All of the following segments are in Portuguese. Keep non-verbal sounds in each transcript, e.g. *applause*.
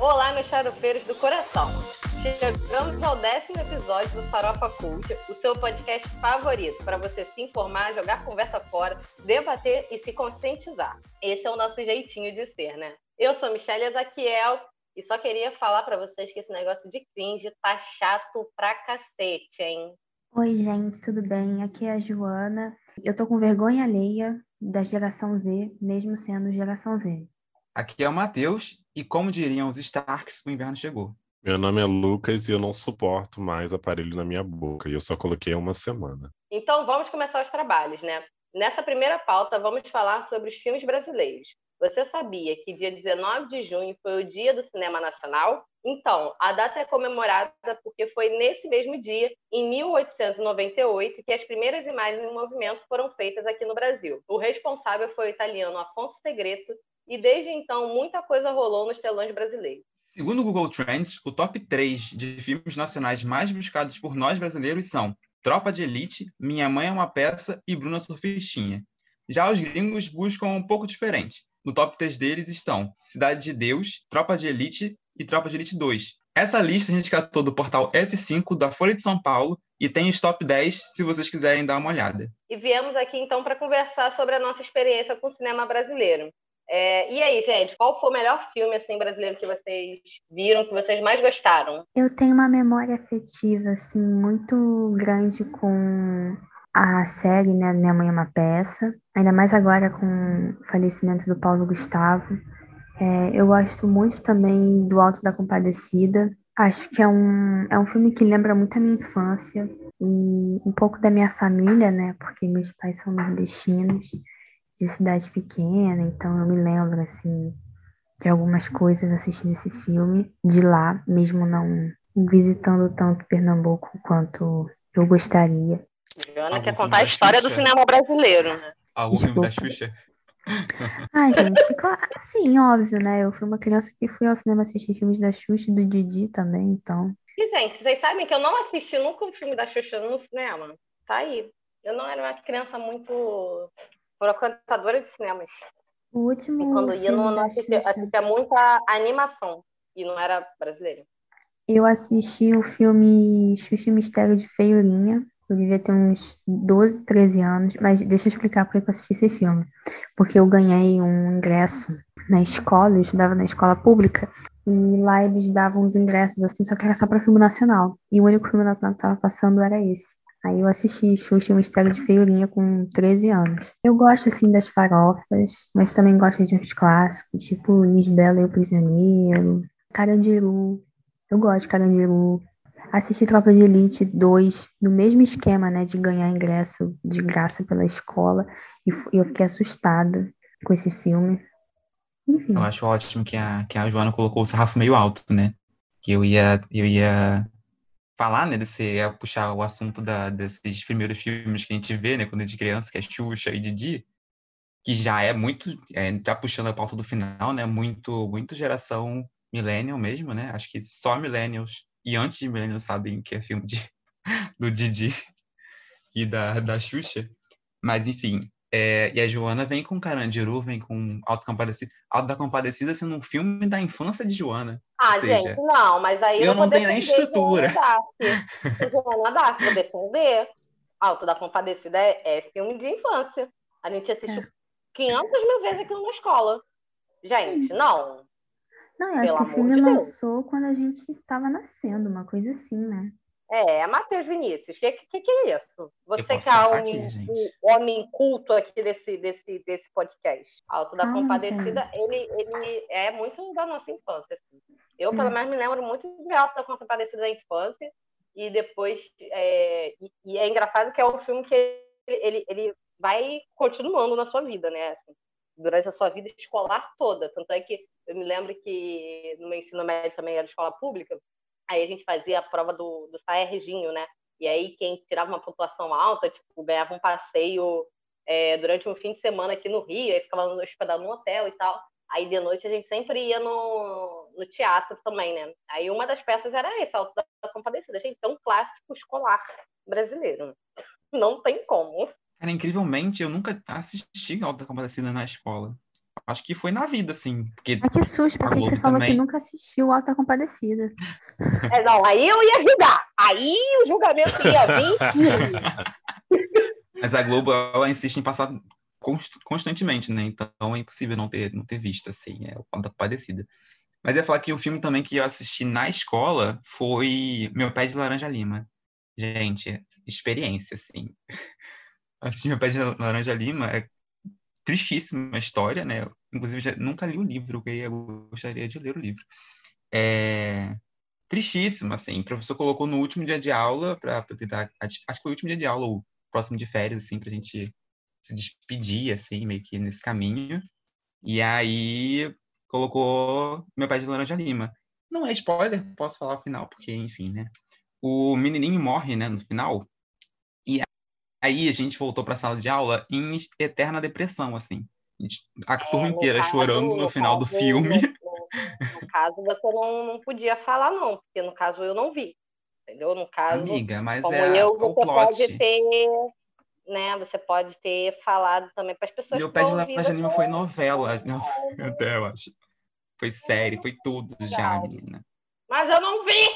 Olá, meus charofeiros do coração. Chegamos ao décimo episódio do Farofa Cult, o seu podcast favorito para você se informar, jogar conversa fora, debater e se conscientizar. Esse é o nosso jeitinho de ser, né? Eu sou Michelle Ezaquiel e só queria falar para vocês que esse negócio de cringe tá chato pra cacete, hein? Oi, gente, tudo bem? Aqui é a Joana. Eu tô com vergonha alheia da geração Z, mesmo sendo geração Z. Aqui é o Matheus, e como diriam os Starks, o inverno chegou. Meu nome é Lucas e eu não suporto mais aparelho na minha boca, e eu só coloquei uma semana. Então vamos começar os trabalhos, né? Nessa primeira pauta, vamos falar sobre os filmes brasileiros. Você sabia que dia 19 de junho foi o Dia do Cinema Nacional? Então, a data é comemorada porque foi nesse mesmo dia, em 1898, que as primeiras imagens em movimento foram feitas aqui no Brasil. O responsável foi o italiano Afonso Segreto, e desde então muita coisa rolou nos telões brasileiros. Segundo o Google Trends, o top 3 de filmes nacionais mais buscados por nós brasileiros são Tropa de Elite, Minha Mãe é uma Peça e Bruna Surfistinha. Já os gringos buscam um pouco diferente. No top 3 deles estão Cidade de Deus, Tropa de Elite e Tropa de Elite 2. Essa lista a gente catou do portal F5 da Folha de São Paulo e tem os top 10 se vocês quiserem dar uma olhada. E viemos aqui então para conversar sobre a nossa experiência com o cinema brasileiro. É, e aí, gente, qual foi o melhor filme assim brasileiro que vocês viram, que vocês mais gostaram? Eu tenho uma memória afetiva assim muito grande com a série, né, Minha Mãe é uma Peça, ainda mais agora com o falecimento do Paulo Gustavo. É, eu gosto muito também do Alto da Compadecida. Acho que é um, é um filme que lembra muito a minha infância e um pouco da minha família, né? Porque meus pais são nordestinos, de cidade pequena, então eu me lembro, assim, de algumas coisas assistindo esse filme de lá, mesmo não visitando tanto Pernambuco quanto eu gostaria. Joana quer contar a história do cinema brasileiro, né? Algum filme da Xuxa? Ai, gente, claro, sim, óbvio, né? Eu fui uma criança que fui ao cinema assistir filmes da Xuxa e do Didi também, então. E, gente, vocês sabem que eu não assisti nunca um filme da Xuxa no cinema? Tá aí. Eu não era uma criança muito frequentadora de cinemas. O último. E quando ia, não, não assistia, assistia muita animação. E não era brasileiro. Eu assisti o filme Xuxa e Mistério de Feiurinha, eu devia ter uns 12, 13 anos, mas deixa eu explicar por que eu assisti esse filme. Porque eu ganhei um ingresso na escola, eu estudava na escola pública, e lá eles davam os ingressos assim, só que era só para filme nacional. E o único filme nacional que estava passando era esse. Aí eu assisti Xuxa e o Mistério de Feiurinha com 13 anos. Eu gosto, assim, das farofas, mas também gosto de uns clássicos, tipo Lisbela e o Prisioneiro, Carandiru. Eu gosto de Carandiru. Assisti Tropa de Elite 2 no mesmo esquema, né, de ganhar ingresso de graça pela escola, e eu fiquei assustada com esse filme. Enfim. Eu acho ótimo que a, que a Joana colocou o sarrafo meio alto, né? Que eu ia, eu ia falar, né, desse, ia puxar o assunto da, desses primeiros filmes que a gente vê, né, quando a é criança, que é Xuxa e Didi, que já é muito, é, já puxando a pauta do final, né, muito, muito geração millennial mesmo, né? Acho que só millennials e antes de Millennium sabem que é filme de, *laughs* do Didi e da, da Xuxa. Mas, enfim, é, e a Joana vem com Carandiru, vem com Alto Compadecida. Alto da Compadecida sendo um filme da infância de Joana. Ah, seja, gente, não, mas aí eu, eu não, tenho nem estrutura. Joana Darcy, vou defender. Alto da Compadecida é, é, filme de infância. A gente assistiu é. 500 mil vezes aquilo na escola. Gente, não. Não, eu acho que o filme de lançou quando a gente estava nascendo, uma coisa assim, né? É, Matheus Vinícius, o que, que, que, é isso? Você que é o homem, homem culto aqui desse, desse, desse podcast. Alto da Compadecida, ele, ele é muito da nossa infância. Assim. Eu, pelo hum. menos, me lembro muito de Alto da Compadecida da infância. E depois. É, e, e, é engraçado que é um filme que ele, ele, ele vai continuando na sua vida, né? Assim, durante a sua vida escolar toda. Tanto é que eu me lembro que no meu ensino médio também era escola pública, aí a gente fazia a prova do, do Saerginho, né? E aí quem tirava uma pontuação alta, tipo, ganhava um passeio é, durante um fim de semana aqui no Rio, aí ficava hospedado no hotel e tal. Aí de noite a gente sempre ia no, no teatro também, né? Aí uma das peças era essa, Alto da Compadecida. Gente, é um clássico escolar brasileiro. Não tem como. Cara, incrivelmente, eu nunca assisti Alta Compadecida na escola. Acho que foi na vida, assim. Porque Ai, que susto, pensei que você falou também... que nunca assistiu Alta Compadecida. *laughs* É, não, aí eu ia julgar. Aí o julgamento ia vir. Mas a Globo, ela insiste em passar constantemente, né? Então é impossível não ter, não ter visto, assim, é o Alta Compadecida. Mas eu ia falar que o filme também que eu assisti na escola foi Meu Pé de Laranja Lima. Gente, experiência, assim. *laughs* Assistir Meu Pé de Laranja Lima é tristíssima história, né? Inclusive, já, nunca li o livro, eu gostaria de ler o livro. É tristíssima, assim. O professor colocou no último dia de aula para tentar, acho que foi o último dia de aula, ou próximo de férias, assim, para a gente se despedir, assim, meio que nesse caminho. E aí colocou meu pé de laranja lima. Não é spoiler, posso falar o final, porque, enfim, né? O menininho morre, né, no final. Aí a gente voltou para a sala de aula em eterna depressão, assim. A é, turma inteira caso, chorando no final caso, do filme. *laughs* No, no, caso, você não, não podia falar, não, porque no caso eu não vi. Entendeu? No caso, Amiga, mas como é eu, você pode ter né? Você pode ter falado também para as pessoas. Meu pé de laranja lima foi novela, *laughs* até eu acho. Foi série, foi tudo já, menina. Mas eu não vi!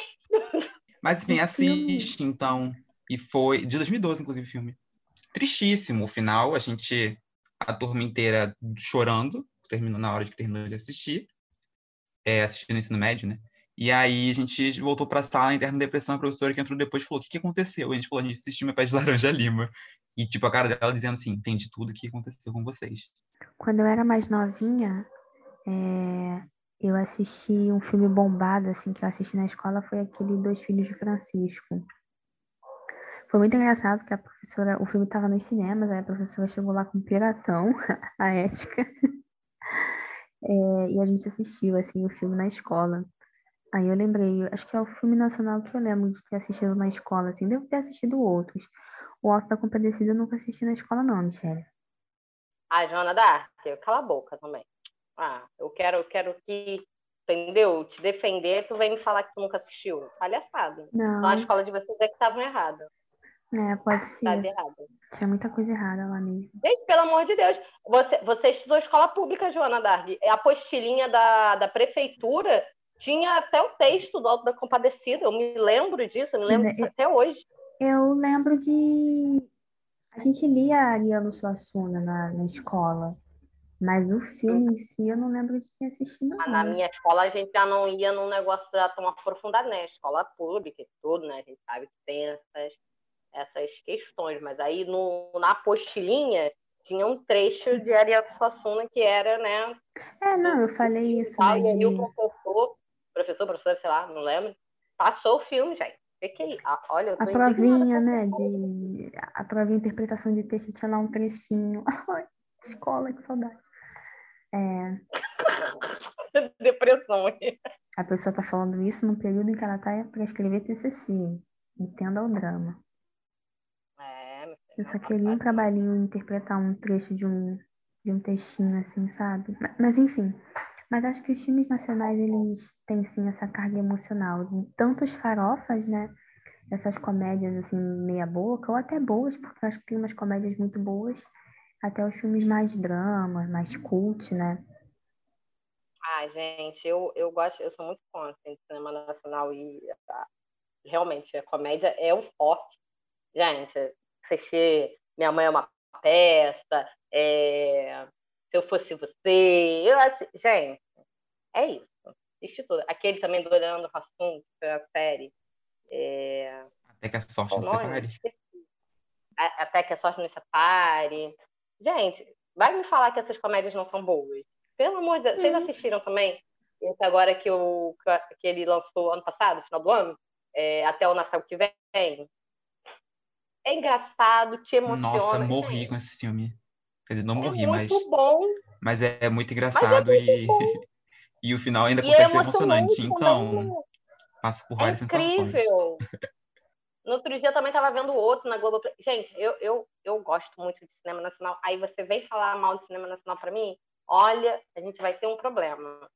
Mas enfim, *laughs* assiste, então. E foi de 2012, inclusive, o filme. Tristíssimo o final, a gente, a turma inteira chorando, terminou na hora de que terminou de assistir, é, assistindo ensino médio, né? E aí a gente voltou para a sala, interna depressão, a professora que entrou depois falou: o que, que aconteceu? A gente falou: a gente assistiu meu pé de *laughs* laranja lima. E tipo, a cara dela dizendo assim: entendi tudo o que aconteceu com vocês. Quando eu era mais novinha, é, eu assisti um filme bombado, assim, que eu assisti na escola, foi aquele Dois Filhos de Francisco. Foi muito engraçado que a professora, o filme estava nos cinemas, aí a professora chegou lá com um piratão, *laughs* a ética, *laughs* é, e a gente assistiu, assim, o filme na escola. Aí eu lembrei, acho que é o filme nacional que eu lembro de ter assistido na escola, assim, devo ter assistido outros. O Alto da Compadecida eu nunca assisti na escola, não, Michelle. A Joana Dark, cala a boca também. Ah, eu quero, eu quero que, entendeu? Te defender, tu vem me falar que tu nunca assistiu. Palhaçada. Não. Então a escola de vocês é que estavam errada. É, pode ser. errada. Tinha muita coisa errada lá mesmo. Gente, pelo amor de Deus. Você, você estudou escola pública, Joana Dark. A apostilinha da, da prefeitura tinha até o texto do Alto da Compadecida. Eu me lembro disso, eu me lembro disso até hoje. Eu lembro de. A gente lia Ariano Suassuna na, na escola. Mas o filme em si eu não lembro de ter assistido. Mas na minha escola a gente já não ia num negócio já tão aprofundado, né? Escola pública e tudo, né? A gente sabe que tem essas, essas questões. Mas aí no, na apostilinha tinha um trecho de Ariano Suassuna que era, né? É, não, eu falei isso. Tal, E aí o professor, professor, professor, sei lá, não lembro, passou o filme, gente. Que que, ah, olha, eu tô a provinha, né? De, a provinha interpretação de texto tinha lá um trechinho. *laughs* Ai, escola, que saudade. É... *laughs* Depressão. A pessoa está falando isso no período em que ela está para escrever TCC. Entenda o drama. Eu só queria um trabalhinho interpretar um trecho de um, de um textinho assim, sabe? Mas, mas, enfim. Mas acho que os filmes nacionais, eles têm sim essa carga emocional. Tanto farofas, né? Essas comédias assim, meia boca, ou até boas, porque eu acho que tem umas comédias muito boas até os filmes mais drama, mais cult, né? Ah, gente, eu, eu gosto, eu sou muito fã assim, de cinema nacional e ah, realmente a comédia é o forte. Gente, assistir Minha Mãe é uma Peça, é, Se Eu Fosse Você, eu assim, gente, é isso. Assisti tudo. Aquele também do Leandro Hassum, que foi a série. É... Até que a sorte nos separe. Até que a sorte nos separe. Gente, vai me falar que essas comédias não são boas. Pelo amor de Deus. Vocês assistiram também? Esse agora que, o, que ele lançou ano passado, final do ano? É, até o Natal que vem. É engraçado, te emociona. Nossa, morri com esse filme. Quer dizer, não é morri, mas. Muito bom. Mas é, muito engraçado é muito e. *laughs* E o final ainda consegue é ser emocionante. Então, né? passa por várias incrível. sensações. No outro dia eu também estava vendo outro na Globo. Gente, eu, eu, eu gosto muito de cinema nacional. Aí você vem falar mal de cinema nacional para mim, olha, a gente vai ter um problema.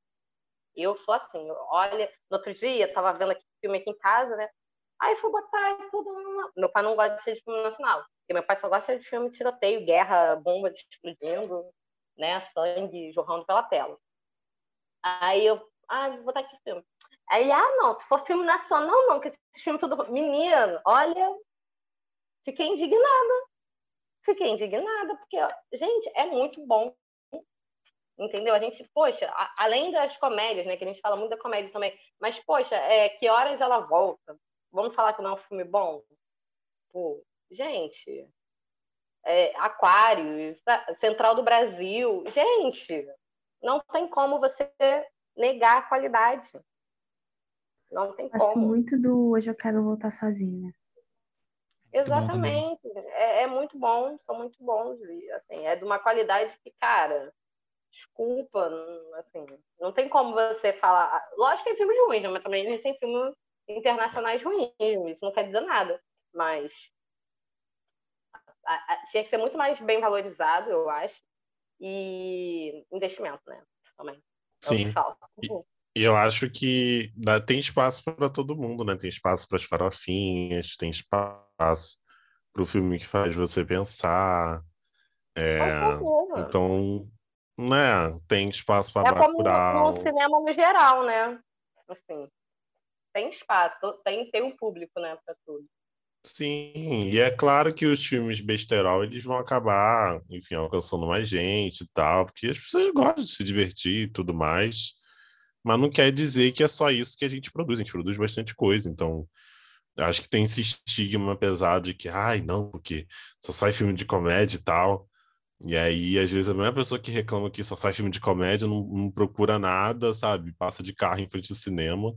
Eu sou assim, olha, no outro dia eu tava vendo aqui filme aqui em casa, né? Aí fui botar tudo. Meu pai não gosta de filme nacional. Porque meu pai só gosta de filme tiroteio, guerra, bombas explodindo. né? Sangue jorrando pela tela. Aí eu, ah, vou botar aqui filme. Aí, ah, não, se for filme nacional, não, que esse filme tudo. Menino, olha, fiquei indignada. Fiquei indignada, porque, gente, é muito bom. Entendeu? A gente, poxa, a, além das comédias, né? Que a gente fala muito da comédia também, mas, poxa, é, que horas ela volta? Vamos falar que não é um filme bom? Pô, gente, é, Aquários, Central do Brasil. Gente, não tem como você negar a qualidade. Não tem Acho como. muito do Hoje Eu Quero Voltar Sozinha. Exatamente. É, é, muito bom, são muito bons. E, assim, é de uma qualidade que, cara, desculpa, não, assim, não tem como você falar. Lógico que tem filmes ruins, né, mas também a gente tem filmes internacionais ruins, isso não quer dizer nada. Mas a, a, tinha que ser muito mais bem valorizado, eu acho. E investimento, né? Também. É Sim. E, eu acho que dá, tem espaço para todo mundo, né? Tem espaço para as farofinhas, tem espaço para o filme que faz você pensar. É, então, né? Tem espaço para é Bacurau. como no cinema no geral, né? Assim, tem espaço, tem, tem um público, né, para tudo. Sim, e é claro que os filmes besterol eles vão acabar, enfim, alcançando mais gente e tal, porque as pessoas gostam de se divertir e tudo mais, mas não quer dizer que é só isso que a gente produz, a gente produz bastante coisa, então acho que tem esse estigma pesado de que, ai, não, porque só sai filme de comédia e tal, e aí às vezes a mesma pessoa que reclama que só sai filme de comédia não, não procura nada, sabe, passa de carro em frente ao cinema,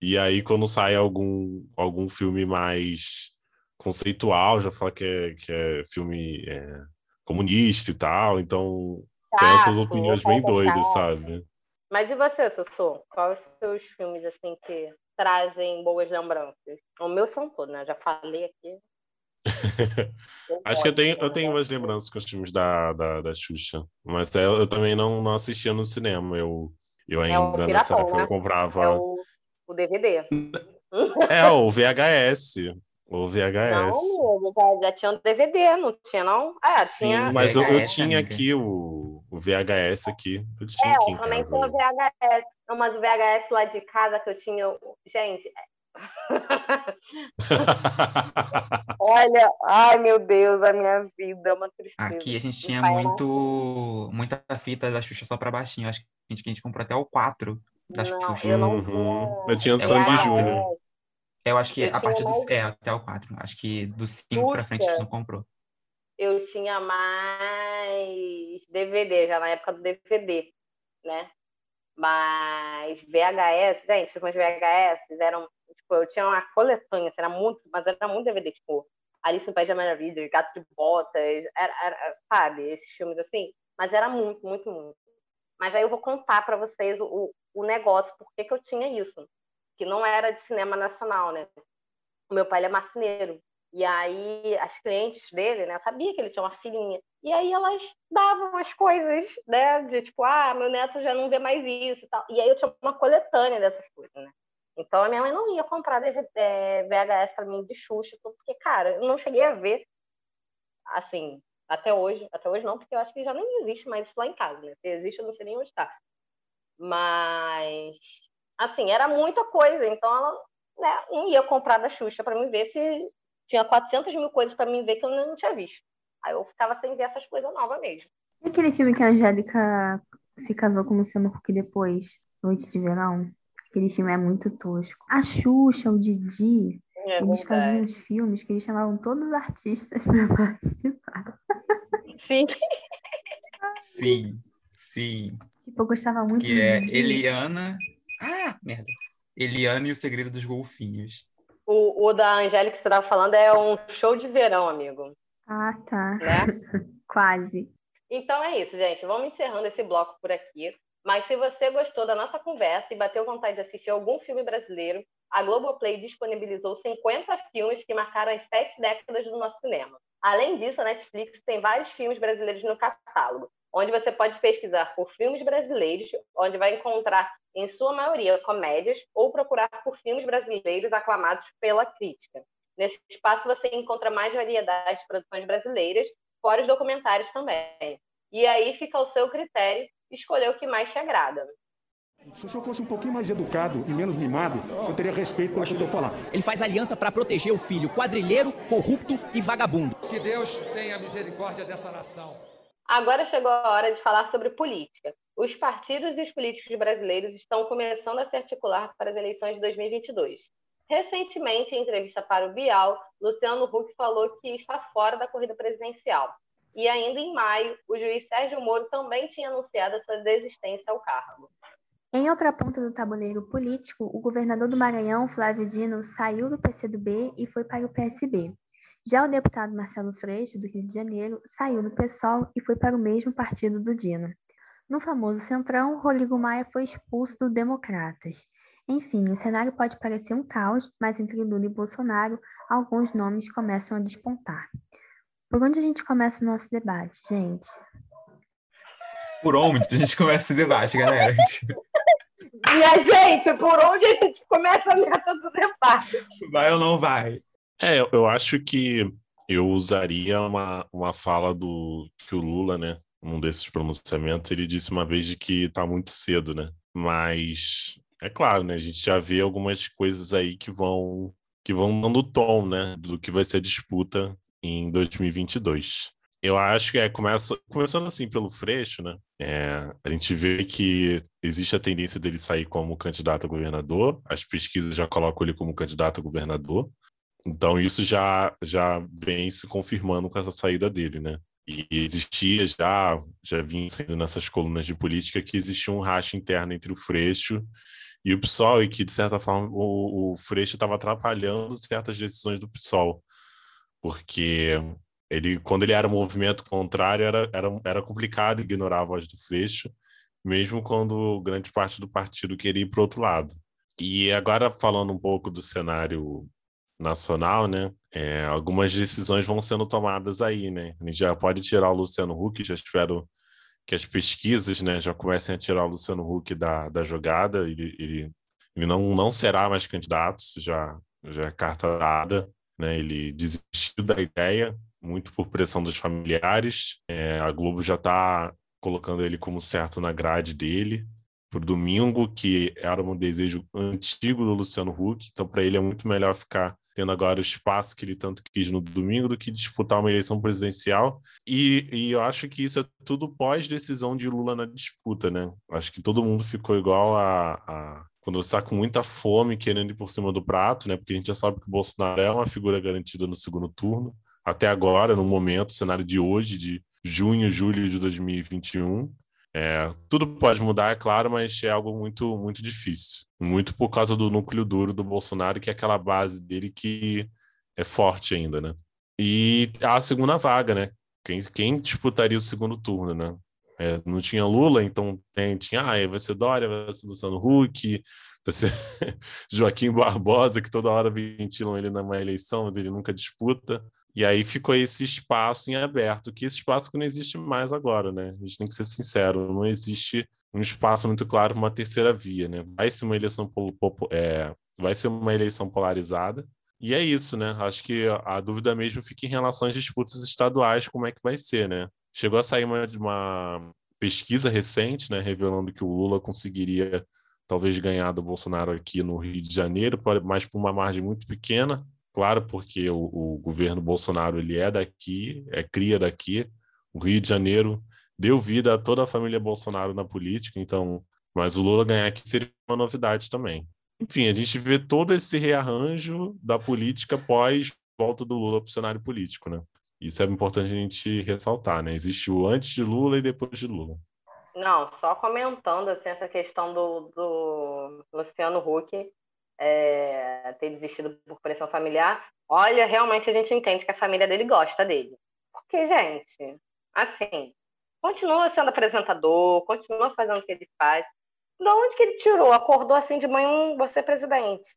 e aí, quando sai algum, algum filme mais conceitual, já fala que é, que é filme é, comunista e tal. Então, tem essas opiniões bem doidas, sabe? Mas e você, Sussu? Quais os seus filmes, assim, que trazem boas lembranças? O meu são todos, né? Já falei aqui. *laughs* Acho que eu tenho, eu tenho umas lembranças com os filmes da, da, da Xuxa. Mas eu, eu também não, não assistia no cinema. Eu, eu é ainda, é nessa época, né? eu comprava... É o o DVD. É, o VHS. O VHS. Não, já, já tinha um DVD, não tinha, não? É, Sim, tinha. Mas eu, eu tinha aqui o, o VHS aqui. Eu tinha é, aqui eu também tinha o VHS. Não, mas o VHS lá de casa que eu tinha. Gente. *laughs* Olha, ai meu Deus, a minha vida é uma tristeza. Aqui a gente tinha muito, muita fita da Xuxa só pra baixinho. Acho que a gente, a gente comprou até o 4 da não, Xuxa. Eu, não uhum. eu tinha Sandy Júnior. Eu acho que eu a partir do. É, até o 4. Acho que do 5 pra frente a gente não comprou. Eu tinha mais DVD, já na época do DVD, né? Mas VHS, gente, os meus VHS eram. Tipo, eu tinha uma coletânea, era muito, mas era muito DVD, tipo, Alice no País da Maravilha, Gato de Botas, era, era, sabe, esses filmes assim. Mas era muito, muito, muito. Mas aí eu vou contar para vocês o, o negócio, por que, que eu tinha isso, que não era de cinema nacional, né? O meu pai é marceneiro. E aí as clientes dele, né, sabia que ele tinha uma filhinha. E aí elas davam as coisas, né, de tipo, ah, meu neto já não vê mais isso e tal. E aí eu tinha uma coletânea dessas coisas, né? Então a minha mãe não ia comprar VHS é, para mim de Xuxa, porque, cara, eu não cheguei a ver assim, até hoje, até hoje não, porque eu acho que já nem existe mais isso lá em casa, né? Se existe, eu não sei nem onde está. Mas, assim, era muita coisa, então ela né, não ia comprar da Xuxa para mim ver se tinha 400 mil coisas para mim ver que eu não tinha visto. Aí eu ficava sem ver essas coisas novas mesmo. E aquele filme que a Angélica se casou com o Luciano Huck depois, Noite de Verão? Aquele filme é muito tosco. A Xuxa, o Didi, é eles faziam os filmes que eles chamavam todos os artistas *laughs* para participar. Sim. Sim, sim. Tipo, eu gostava muito Que é de... Eliana. Ah, merda. Eliana e o Segredo dos Golfinhos. O, o da Angélica que você estava falando é um show de verão, amigo. Ah, tá. Né? *laughs* Quase. Então é isso, gente. Vamos encerrando esse bloco por aqui. Mas se você gostou da nossa conversa e bateu vontade de assistir algum filme brasileiro, a Globoplay disponibilizou 50 filmes que marcaram as sete décadas do nosso cinema. Além disso, a Netflix tem vários filmes brasileiros no catálogo, onde você pode pesquisar por filmes brasileiros, onde vai encontrar, em sua maioria, comédias, ou procurar por filmes brasileiros aclamados pela crítica. Nesse espaço você encontra mais variedade de produções brasileiras, fora os documentários também. E aí fica ao seu critério escolher o que mais te agrada. Se o senhor fosse um pouquinho mais educado e menos mimado, o senhor teria respeito pelo que eu estou falando. Ele faz aliança para proteger o filho quadrilheiro, corrupto e vagabundo. Que Deus tenha misericórdia dessa nação. Agora chegou a hora de falar sobre política. Os partidos e os políticos brasileiros estão começando a se articular para as eleições de 2022. Recentemente, em entrevista para o Bial, Luciano Huck falou que está fora da corrida presidencial. E ainda em maio, o juiz Sérgio Moro também tinha anunciado a sua desistência ao cargo. Em outra ponta do tabuleiro político, o governador do Maranhão, Flávio Dino, saiu do PCdoB e foi para o PSB. Já o deputado Marcelo Freixo, do Rio de Janeiro, saiu do PSOL e foi para o mesmo partido do Dino. No famoso Centrão, Rodrigo Maia foi expulso do Democratas. Enfim, o cenário pode parecer um caos, mas entre Lula e Bolsonaro, alguns nomes começam a despontar. Por onde a gente começa o nosso debate, gente? Por onde a gente começa esse debate, galera? *laughs* Minha gente, por onde a gente começa a meta do debate? Vai ou não vai? É, eu acho que eu usaria uma, uma fala do que o Lula, né, um desses pronunciamentos, ele disse uma vez de que está muito cedo, né? Mas é claro, né, a gente já vê algumas coisas aí que vão que vão dando tom, né, do que vai ser a disputa em 2022 eu acho que é, começa, começando assim pelo Freixo, né? É, a gente vê que existe a tendência dele sair como candidato a governador, as pesquisas já colocam ele como candidato a governador, então isso já, já vem se confirmando com essa saída dele, né? E existia já, já vinha sendo nessas colunas de política que existia um racha interno entre o Freixo e o PSOL, e que, de certa forma, o, o Freixo estava atrapalhando certas decisões do PSOL, porque ele, quando ele era movimento contrário, era, era, era complicado ignorar a voz do Freixo, mesmo quando grande parte do partido queria ir para outro lado. E agora, falando um pouco do cenário nacional, né? É, algumas decisões vão sendo tomadas aí, né? A gente já pode tirar o Luciano Huck, já espero que as pesquisas né, já comecem a tirar o Luciano Huck da, da jogada. Ele, ele, ele não, não será mais candidato, já, já é carta dada. Né? Ele desistiu da ideia, muito por pressão dos familiares. É, a Globo já está colocando ele como certo na grade dele para domingo, que era um desejo antigo do Luciano Huck, então para ele é muito melhor ficar tendo agora o espaço que ele tanto quis no domingo do que disputar uma eleição presidencial. E, e eu acho que isso é tudo pós-decisão de Lula na disputa, né? Acho que todo mundo ficou igual a, a quando você está com muita fome querendo ir por cima do prato, né? Porque a gente já sabe que o Bolsonaro é uma figura garantida no segundo turno até agora, no momento, cenário de hoje, de junho, julho de 2021. É, tudo pode mudar, é claro, mas é algo muito, muito difícil. Muito por causa do núcleo duro do Bolsonaro, que é aquela base dele que é forte ainda, né? E a segunda vaga, né? Quem, quem disputaria o segundo turno, né? É, não tinha Lula, então tem, tinha, ah, vai ser Dória, vai ser Luciano Huck, vai ser *laughs* Joaquim Barbosa, que toda hora ventilam ele numa eleição, mas ele nunca disputa. E aí ficou esse espaço em aberto, que esse espaço que não existe mais agora, né? A gente tem que ser sincero, não existe um espaço muito claro para uma terceira via, né? Vai ser uma eleição é, vai ser uma eleição polarizada. E é isso, né? Acho que a dúvida mesmo fica em relação às disputas estaduais, como é que vai ser, né? Chegou a sair uma, uma pesquisa recente, né, revelando que o Lula conseguiria talvez ganhar do Bolsonaro aqui no Rio de Janeiro, mas por uma margem muito pequena, Claro, porque o, o, governo Bolsonaro ele é daqui, é cria daqui. O Rio de Janeiro deu vida a toda a família Bolsonaro na política, então, mas o Lula ganhar aqui seria uma novidade também. Enfim, a gente vê todo esse rearranjo da política pós volta do Lula para o cenário político, né? Isso é importante a gente ressaltar, né? Existe o antes de Lula e depois de Lula. Não, só comentando assim, essa questão do, do Luciano Huck, é, ter desistido por pressão familiar, olha, realmente a gente entende que a família dele gosta dele. Porque, gente, assim, continua sendo apresentador, continua fazendo o que ele faz. De onde que ele tirou? Acordou assim de manhã, você presidente.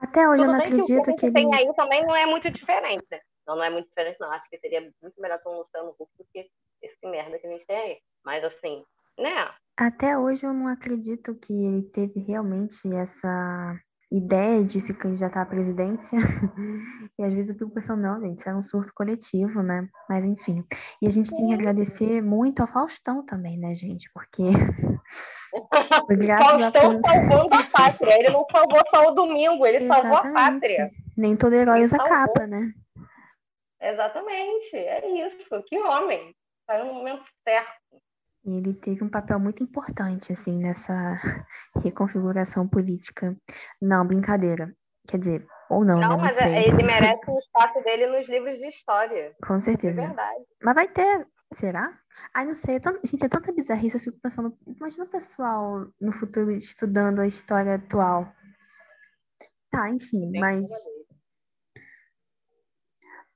Até hoje Tudo eu não acredito que, que ele... tem aí também não é muito diferente, né? Não, não é muito diferente, não. Acho que seria muito melhor ter um Luciano Huck do que esse merda que a gente tem aí. Mas assim, né? Até hoje eu não acredito que ele teve realmente essa ideia de se candidatar à presidência. *laughs* E às vezes eu fico pensando, não, gente, isso era um surto coletivo, né? Mas enfim. E a gente tem que agradecer muito ao Faustão também, né, gente? Porque. *laughs* Faustão a... salvando a pátria. Ele não salvou só o domingo, ele Exatamente. salvou a pátria. Nem todo herói usa capa, né? Exatamente, é isso. Que homem. Saiu no momento certo. Ele teve um papel muito importante, assim, nessa *laughs* reconfiguração política. Não, brincadeira. Quer dizer, ou não, não, né? mas é, ele merece o espaço dele nos livros de história. Com certeza. É verdade. Mas vai ter, será? Ai, não sei, é tão... gente, é tanta bizarrice, eu fico pensando, imagina o pessoal no futuro estudando a história atual. Tá, enfim, mas...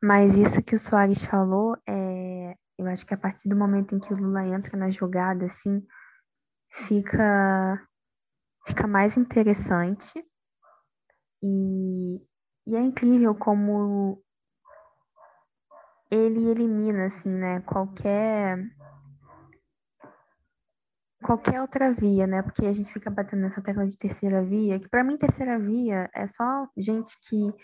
Mas isso que o Soares falou, é... eu acho que a partir do momento em que o Lula entra na jogada, assim, fica, fica mais interessante e, e é incrível como ele elimina, assim, né, qualquer qualquer outra via, né? Porque a gente fica batendo nessa tecla de terceira via, que para mim terceira via é só gente que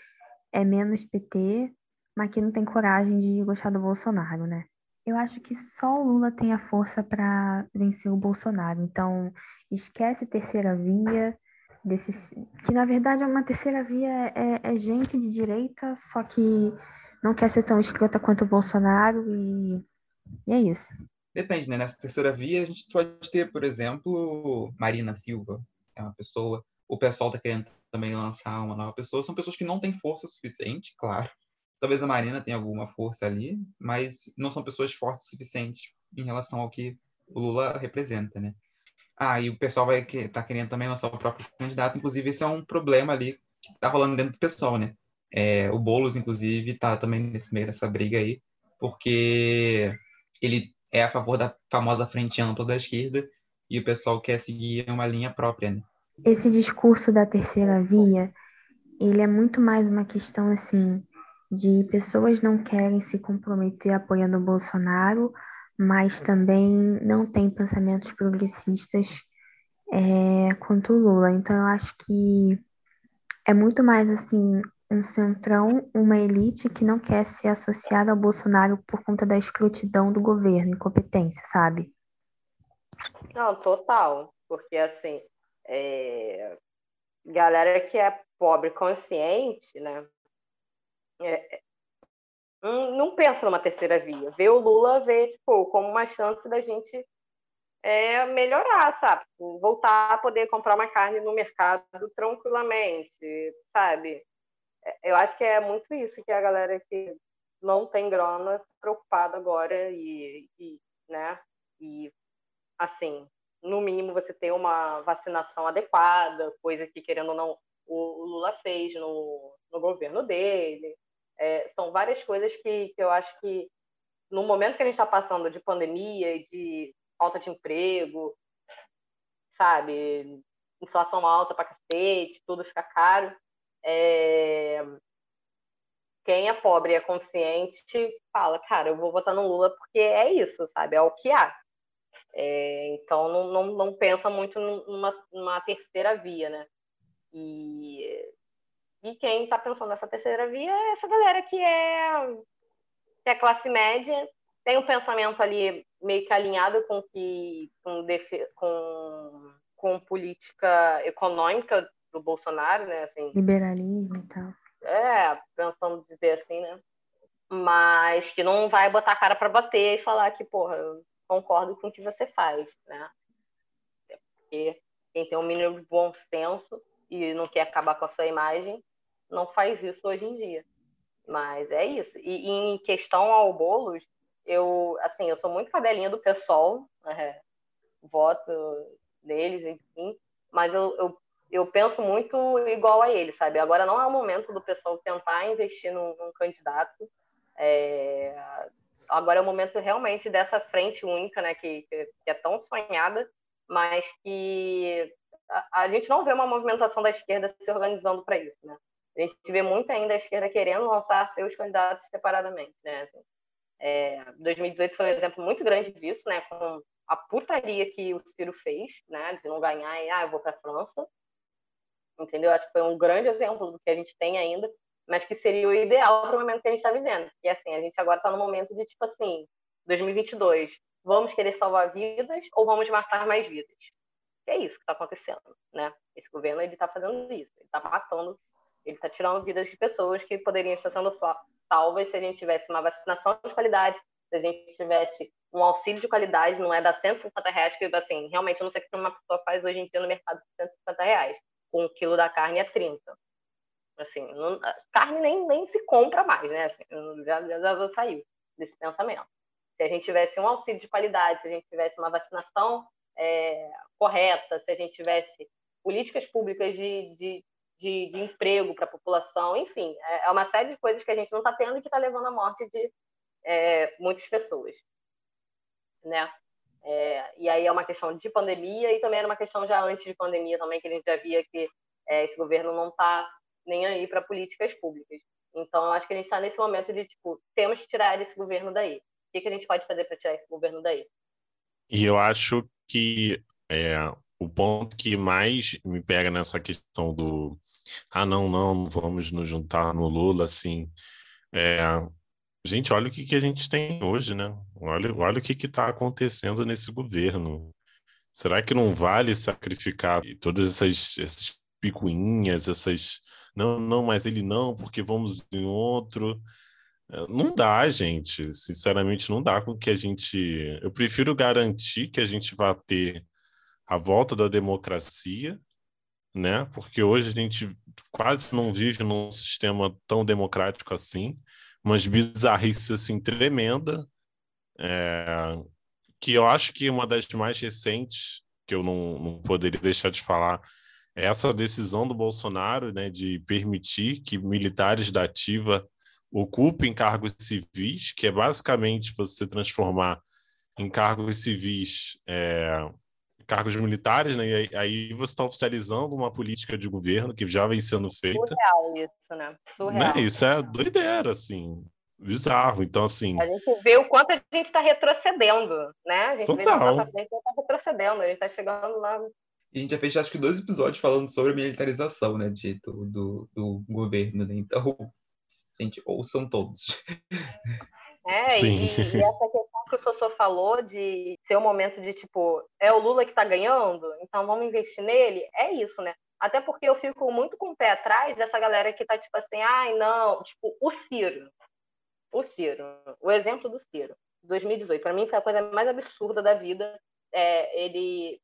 é menos PT, mas que não tem coragem de gostar do Bolsonaro, né? Eu acho que só o Lula tem a força para vencer o Bolsonaro. Então, esquece terceira via, desses, que na verdade é uma terceira via é, é, gente de direita, só que não quer ser tão escrota quanto o Bolsonaro e, e é isso. Depende, né? Nessa terceira via a gente pode ter, por exemplo, Marina Silva, é uma pessoa. O pessoal está querendo também lançar uma nova pessoa. São pessoas que não têm força suficiente, claro. Talvez a Marina tenha alguma força ali, mas não são pessoas fortes o suficiente em relação ao que o Lula representa, né? Ah, e o pessoal vai que tá querendo também lançar o próprio candidato, inclusive esse é um problema ali que tá rolando dentro do pessoal, né? É, o Boulos, inclusive, tá também nesse meio dessa briga aí, porque ele é a favor da famosa frente ampla da esquerda e o pessoal quer seguir uma linha própria, né? Esse discurso da terceira via, ele é muito mais uma questão, assim, de pessoas não querem se comprometer apoiando o Bolsonaro, mas também não tem pensamentos progressistas é, quanto o Lula. Então, eu acho que é muito mais assim um centrão, uma elite que não quer ser associada ao Bolsonaro por conta da escrotidão do governo, incompetência, sabe? Não, total. Porque, assim, é... galera que é pobre consciente, né? É, não pensa numa terceira via. Vê o Lula vê, tipo, como uma chance da gente é, melhorar, sabe? Voltar a poder comprar uma carne no mercado tranquilamente, sabe? É, eu acho que é muito isso que a galera que não tem grana preocupada agora e, e né? E assim, no mínimo você ter uma vacinação adequada, coisa que querendo ou não o Lula fez no, no governo dele. É, são várias coisas que, que eu acho que, no momento que a gente está passando de pandemia e de falta de emprego, sabe, inflação alta para cacete, tudo fica caro, é... quem é pobre e é consciente fala, cara, eu vou votar no Lula porque é isso, sabe, é o que há. É... então, não, não, não pensa muito numa, numa terceira via, né? E e quem está pensando nessa terceira via é essa galera que é, que é classe média, tem um pensamento ali meio que alinhado com que com, com, com política econômica do Bolsonaro, né? Assim, Liberalismo e tal. É, pensando dizer assim, né? Mas que não vai botar a cara para bater e falar que, porra, eu concordo com o que você faz, né? Porque quem tem um mínimo de bom senso e não quer acabar com a sua imagem não faz isso hoje em dia. Mas é isso. E, e em questão ao Boulos, eu, assim, eu sou muito cadelinha do pessoal, é, voto deles, enfim, mas eu, eu, eu, penso muito igual a ele, sabe? Agora não é o momento do pessoal tentar investir num, num candidato. É, agora é o momento realmente dessa frente única, né, que, que é tão sonhada, mas que a, a, gente não vê uma movimentação da esquerda se organizando para isso, né? A gente vê muito ainda a esquerda querendo lançar seus candidatos separadamente, né? Assim, é, 2018 foi um exemplo muito grande disso, né? Com a putaria que o Ciro fez, né? De não ganhar e, ah, eu vou para a França. Entendeu? Acho que foi um grande exemplo do que a gente tem ainda. mas que seria o ideal para o momento que a gente está vivendo. E assim, a gente agora está no momento de tipo assim, 2022, vamos querer salvar vidas ou vamos matar mais vidas? é isso que está acontecendo, né? Esse governo ele está fazendo isso, ele está matando, ele está tirando vidas de pessoas que poderiam estar sendo salvas se a gente tivesse uma vacinação de qualidade, se a gente tivesse um auxílio de qualidade, não é dar 150 reais, que assim, realmente eu não sei o que uma pessoa faz hoje em dia no mercado por 150 reais. Com um quilo da carne é 30. Assim, não, carne nem, nem se compra mais, né? Assim, já, já, já saiu desse pensamento. Se a gente tivesse um auxílio de qualidade, se a gente tivesse uma vacinação é, correta, se a gente tivesse políticas públicas de, de, de, de emprego para a população, enfim, é, é uma série de coisas que a gente não está tendo e que está levando à morte de é, muitas pessoas, né? É, e aí é uma questão de pandemia e também era uma questão já antes de pandemia também que a gente já via que é, esse governo não está nem aí para políticas públicas. Então, eu acho que a gente está nesse momento de, tipo, temos que tirar esse governo daí. O que, que a gente pode fazer para tirar esse governo daí? E eu acho que é, o ponto que mais me pega nessa questão do ah, não, não, vamos nos juntar no Lula, assim, é, Gente, olha o que, que a gente tem hoje, né? Olha, olha o que está acontecendo nesse governo. Será que não vale sacrificar todas essas, essas picuinhas, essas. Não, não, mas ele não, porque vamos em outro. É, não dá, gente. Sinceramente, não dá com que a gente. Eu prefiro garantir que a gente vá ter a volta da democracia, né? Porque hoje a gente quase não vive num sistema tão democrático assim umas bizarrices assim tremenda, é, que eu acho que uma das mais recentes que eu não, não poderia deixar de falar é essa decisão do Bolsonaro, né, de permitir que militares da ativa ocupem cargos civis, que é basicamente você transformar em cargos civis é, cargos militares, né? E aí você está oficializando uma política de governo que já vem sendo feita. Surreal isso, né? Surreal. Né? Isso é doideira, assim. Bizarro. Então, assim. A gente vê o quanto a gente está retrocedendo, né? A gente Total. vê que a gente está retrocedendo, a gente está chegando lá. E a gente já fez acho que dois episódios falando sobre a militarização, né, de, do, do, do governo, né? Então, *laughs* gente, ouçam todos. É, Sim. E, e essa questão que o Sossô falou de ser o um momento de, tipo, é o Lula que está ganhando, então vamos investir nele, é isso, né? Até porque eu fico muito com o pé atrás dessa galera que tá, tipo assim, ai, não, tipo, o Ciro. O Ciro. O exemplo do Ciro. 2018. Para mim foi a coisa mais absurda da vida. É, ele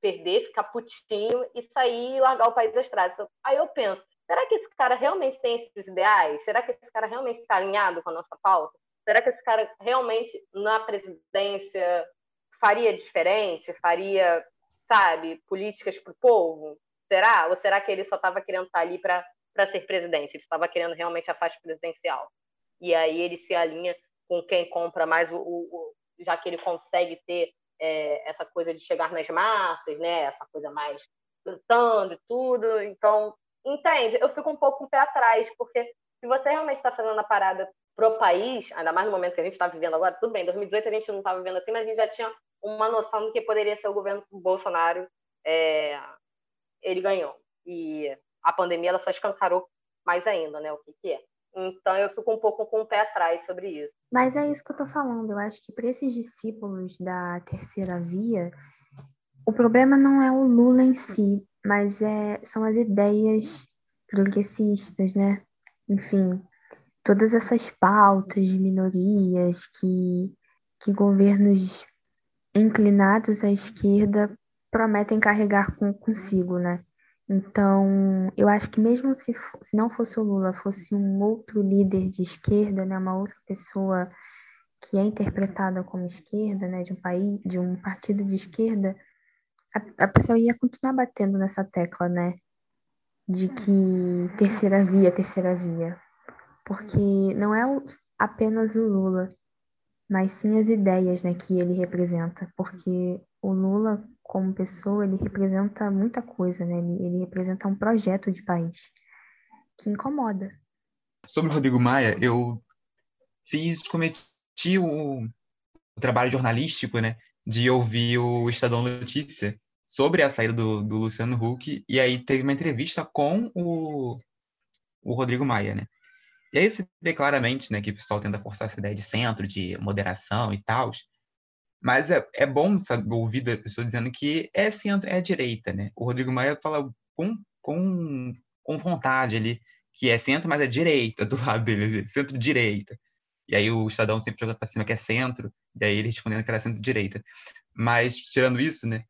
perder, ficar putinho e sair e largar o país das traças. Aí eu penso, será que esse cara realmente tem esses ideais? Será que esse cara realmente está alinhado com a nossa pauta? Será que esse cara realmente na presidência faria diferente? Faria, sabe, políticas para o povo? Será? Ou será que ele só estava querendo estar tá ali para ser presidente? Ele estava querendo realmente a faixa presidencial? E aí ele se alinha com quem compra mais, o, o já que ele consegue ter é, essa coisa de chegar nas massas, né? Essa coisa mais gritando e tudo. Então, entende? Eu fico um pouco com o pé atrás, porque se você realmente está fazendo a parada pro país, ainda mais no momento que a gente está vivendo agora, tudo bem, em 2018 a gente não estava vivendo assim, mas a gente já tinha uma noção do que poderia ser o governo Bolsonaro, é, ele ganhou. E a pandemia ela só escancarou mais ainda, né, o que, que é. Então eu fico um pouco com o pé atrás sobre isso. Mas é isso que eu estou falando. Eu acho que para esses discípulos da terceira via, o problema não é o Lula em si, mas é, são as ideias progressistas, né? Enfim, todas essas pautas de minorias que, que governos inclinados à esquerda prometem carregar com, consigo, né? Então, eu acho que mesmo se, se não fosse o Lula, fosse um outro líder de esquerda, né, uma outra pessoa que é interpretada como esquerda, né, de um país, de um partido de esquerda, a, a pessoa ia continuar batendo nessa tecla, né, de que terceira via, terceira via porque não é apenas o Lula, mas sim as ideias né, que ele representa, porque o Lula, como pessoa, ele representa muita coisa, né? ele, ele representa um projeto de país que incomoda. Sobre o Rodrigo Maia, eu fiz, cometi o, o trabalho jornalístico, né, de ouvir o Estadão Notícia sobre a saída do, do Luciano Huck, e aí teve uma entrevista com o, o Rodrigo Maia, né? E aí você vê claramente né, que o pessoal tenta forçar essa ideia de centro, de moderação e tal. Mas é, é bom saber, ouvir da pessoa dizendo que é centro, é direita, né? O Rodrigo Maia fala com, com, com vontade ali que é centro, mas é direita do *laughs* lado dele, centro-direita. E aí o Estadão sempre joga para cima que é centro, e aí ele respondendo que era centro-direita. Mas, tirando isso, né,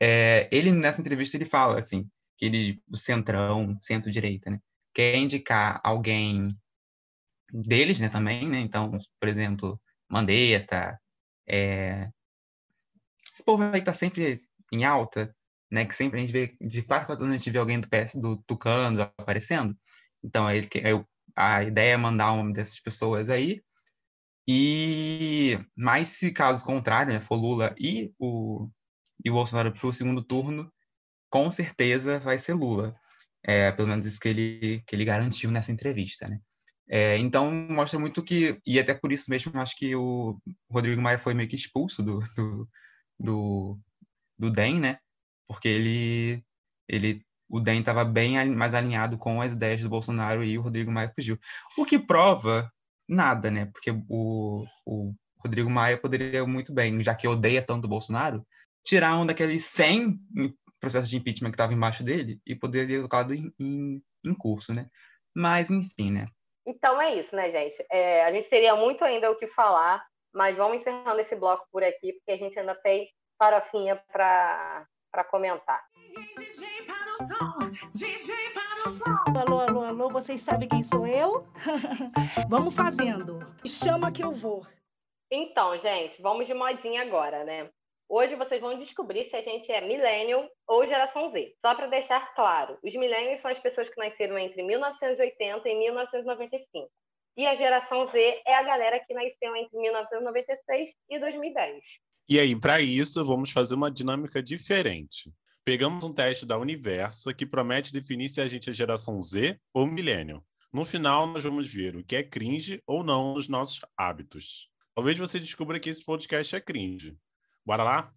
é, ele nessa entrevista ele fala, assim, que ele, o centrão, centro-direita, né, quer indicar alguém deles, né, também, né, então, por exemplo, Mandetta, é, esse povo aí tá sempre em alta, né, que sempre a gente vê, de quatro, quatro anos a gente vê alguém do PS, do Tucano aparecendo, então aí ele, a ideia é mandar uma dessas pessoas aí, e mais se caso contrário, né, for Lula e o, e o Bolsonaro para o segundo turno, com certeza vai ser Lula. É, pelo menos isso que ele, que ele garantiu nessa entrevista, né? É, então, mostra muito que, e até por isso mesmo, acho que o Rodrigo Maia foi meio que expulso do, do, do, do DEM, né? Porque ele, ele o DEM estava bem mais alinhado com as ideias do Bolsonaro e o Rodrigo Maia fugiu. O que prova nada, né? Porque o, o Rodrigo Maia poderia muito bem, já que odeia tanto o Bolsonaro, tirar um daqueles 100 processos de impeachment que estava embaixo dele e poderia colocado em, em, em, curso, né? Mas, enfim, né? Então é isso, né, gente? É, a gente teria muito ainda o que falar, mas vamos encerrando esse bloco por aqui, porque a gente ainda tem farofinha para comentar. DJ para o som, DJ para o som. Alô, alô, alô, vocês sabem quem sou eu? *laughs* vamos fazendo. Chama que eu vou. Então, gente, vamos de modinha agora, né? Hoje vocês vão descobrir se a gente é millennial ou geração Z. Só para deixar claro, os millennials são as pessoas que nasceram entre 1980 e 1995. E a geração Z é a galera que nasceu entre 1996 e 2010. E aí, para isso, vamos fazer uma dinâmica diferente. Pegamos um teste da Universa que promete definir se a gente é geração Z ou milênio. No final, nós vamos ver o que é cringe ou não nos nossos hábitos. Talvez você descubra que esse podcast é cringe. Bora lá?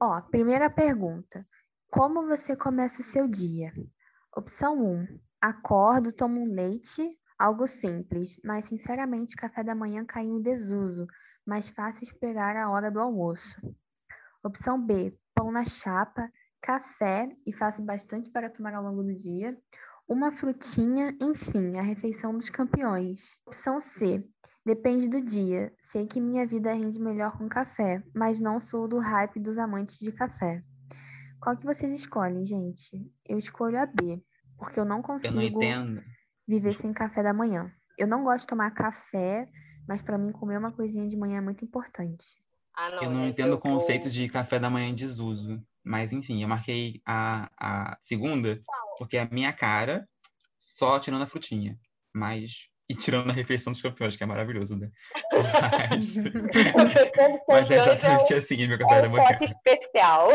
Ó, primeira pergunta. Como você começa o seu dia? Opção 1. Acordo, tomo um leite, algo simples, mas sinceramente café da manhã caiu em desuso, mais fácil esperar a hora do almoço. Opção B. Pão na chapa, café e faço bastante para tomar ao longo do dia, uma frutinha, enfim, a refeição dos campeões. Opção C. Depende do dia. Sei que minha vida rende melhor com café, mas não sou do hype dos amantes de café. Qual que vocês escolhem, gente? Eu escolho a B, porque eu não consigo eu não viver sem café da manhã. Eu não gosto de tomar café, mas para mim comer uma coisinha de manhã é muito importante. Ah, não, eu não entendo o conceito de café da manhã em desuso. Mas, enfim, eu marquei a, a segunda porque é a minha cara, só tirando a frutinha. Mas. E tirando a refeição dos campeões, que é maravilhoso, né? Mas, *laughs* mas é exatamente é assim, meu café é da manhã. especial.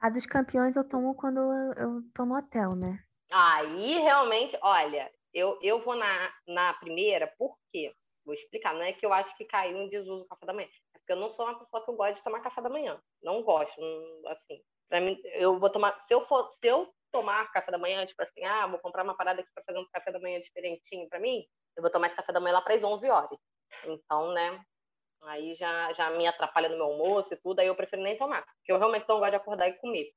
A dos campeões eu tomo quando eu, tô no hotel, né? Aí, realmente, olha, eu, eu vou na, na primeira, por quê? Vou explicar. Não é que eu acho que caiu em desuso o café da manhã. Porque eu não sou uma pessoa que eu gosto de tomar café da manhã. Não gosto, não, assim. Para mim, eu vou tomar. Se eu for, se eu tomar café da manhã, tipo assim, ah, vou comprar uma parada aqui para fazer um café da manhã diferentinho para mim, eu vou tomar esse café da manhã lá para as 11 horas. Então, né? Aí já, já me atrapalha no meu almoço e tudo, aí eu prefiro nem tomar. Porque eu realmente não gosto de acordar e comer.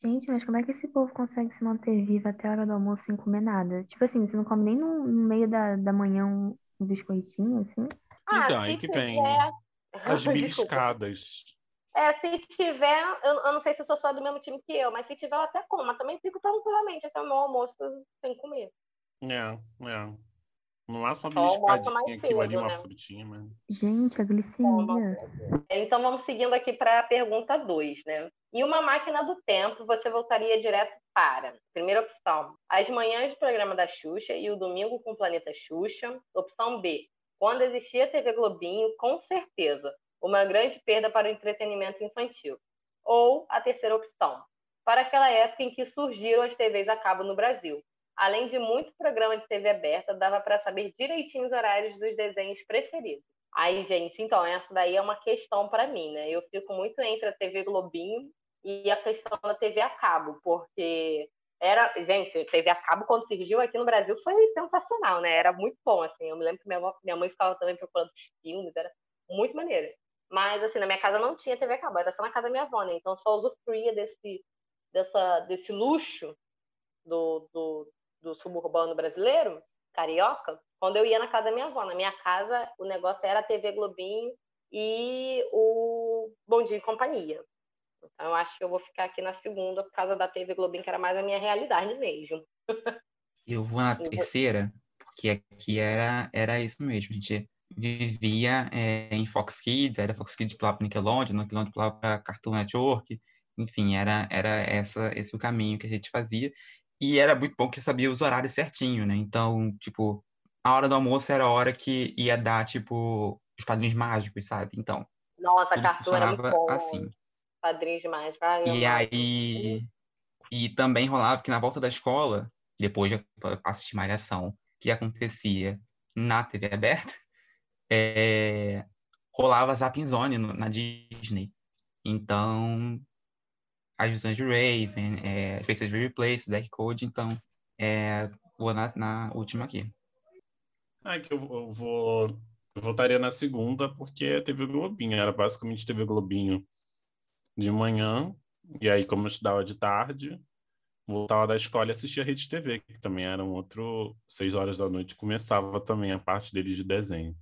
Gente, mas como é que esse povo consegue se manter vivo até a hora do almoço sem comer nada? Tipo assim, você não come nem no, no meio da, da manhã um, um biscoitinho, assim? Ah, então, aí que vem as *laughs* beliscadas. É, se tiver, eu, eu, não sei se eu sou só do mesmo time que eu, mas se tiver, eu até como. Mas também fico tranquilamente até o meu almoço sem comer. É, é. No máximo uma beliscadinha aqui, ali, uma né? frutinha, mas... Gente, a glicemia. Então vamos seguindo aqui para a pergunta 2, né? E uma máquina do tempo, você voltaria direto para. Primeira opção, as manhãs do programa da Xuxa e o domingo com o Planeta Xuxa. Opção B, quando existia a TV Globinho, com certeza, uma grande perda para o entretenimento infantil. Ou a terceira opção, para aquela época em que surgiram as TVs a cabo no Brasil. Além de muito programa de TV aberta, dava para saber direitinho os horários dos desenhos preferidos. Aí, gente, então, essa daí é uma questão para mim, né? Eu fico muito entre a TV Globinho e a questão da TV a cabo, porque Era, gente, TV a cabo quando surgiu aqui no Brasil foi sensacional, né? Era muito bom, assim. Eu me lembro que minha, minha mãe ficava também procurando os filmes, era muito maneiro. Mas, assim, na minha casa não tinha TV a cabo, era só na casa da minha avó, né? Então, só usufruía desse, dessa, desse luxo do, do, do suburbano brasileiro, carioca, quando eu ia na casa da minha avó. Na minha casa, o negócio era a TV Globinho e o Bom Dia e Companhia. Então, eu acho que eu vou ficar aqui na segunda por causa da TV Globinho, que era mais a minha realidade mesmo. Eu vou na terceira, porque aqui era, era isso mesmo. A gente vivia é, em Fox Kids, era Fox Kids para Nickelodeon, Nickelodeon para Cartoon Network, enfim, era, era essa, esse o caminho que a gente fazia. E era muito bom que sabia os horários certinho, né? Então, tipo, a hora do almoço era a hora que ia dar, tipo, os padrinhos mágicos, sabe? Então. Nossa, Cartoon era muito bom. assim. Padrinhos mágicos. Ai, e aí. E também rolava que na volta da escola, depois de assistir Malhação, que acontecia na TV aberta, é, rolava Zapping Zone no, na Disney. Então, as visões de Raven, é, Faces Replace, Deck Code, então é, vou na, na, última aqui. Ah, que eu, eu, vou. Eu voltaria na segunda, porque teve Globinho, era basicamente TV Globinho de manhã, e aí, como eu estudava de tarde, voltava da escola e assistia a Rede TV, que também era um outro, seis horas da noite, começava também a parte deles de desenho.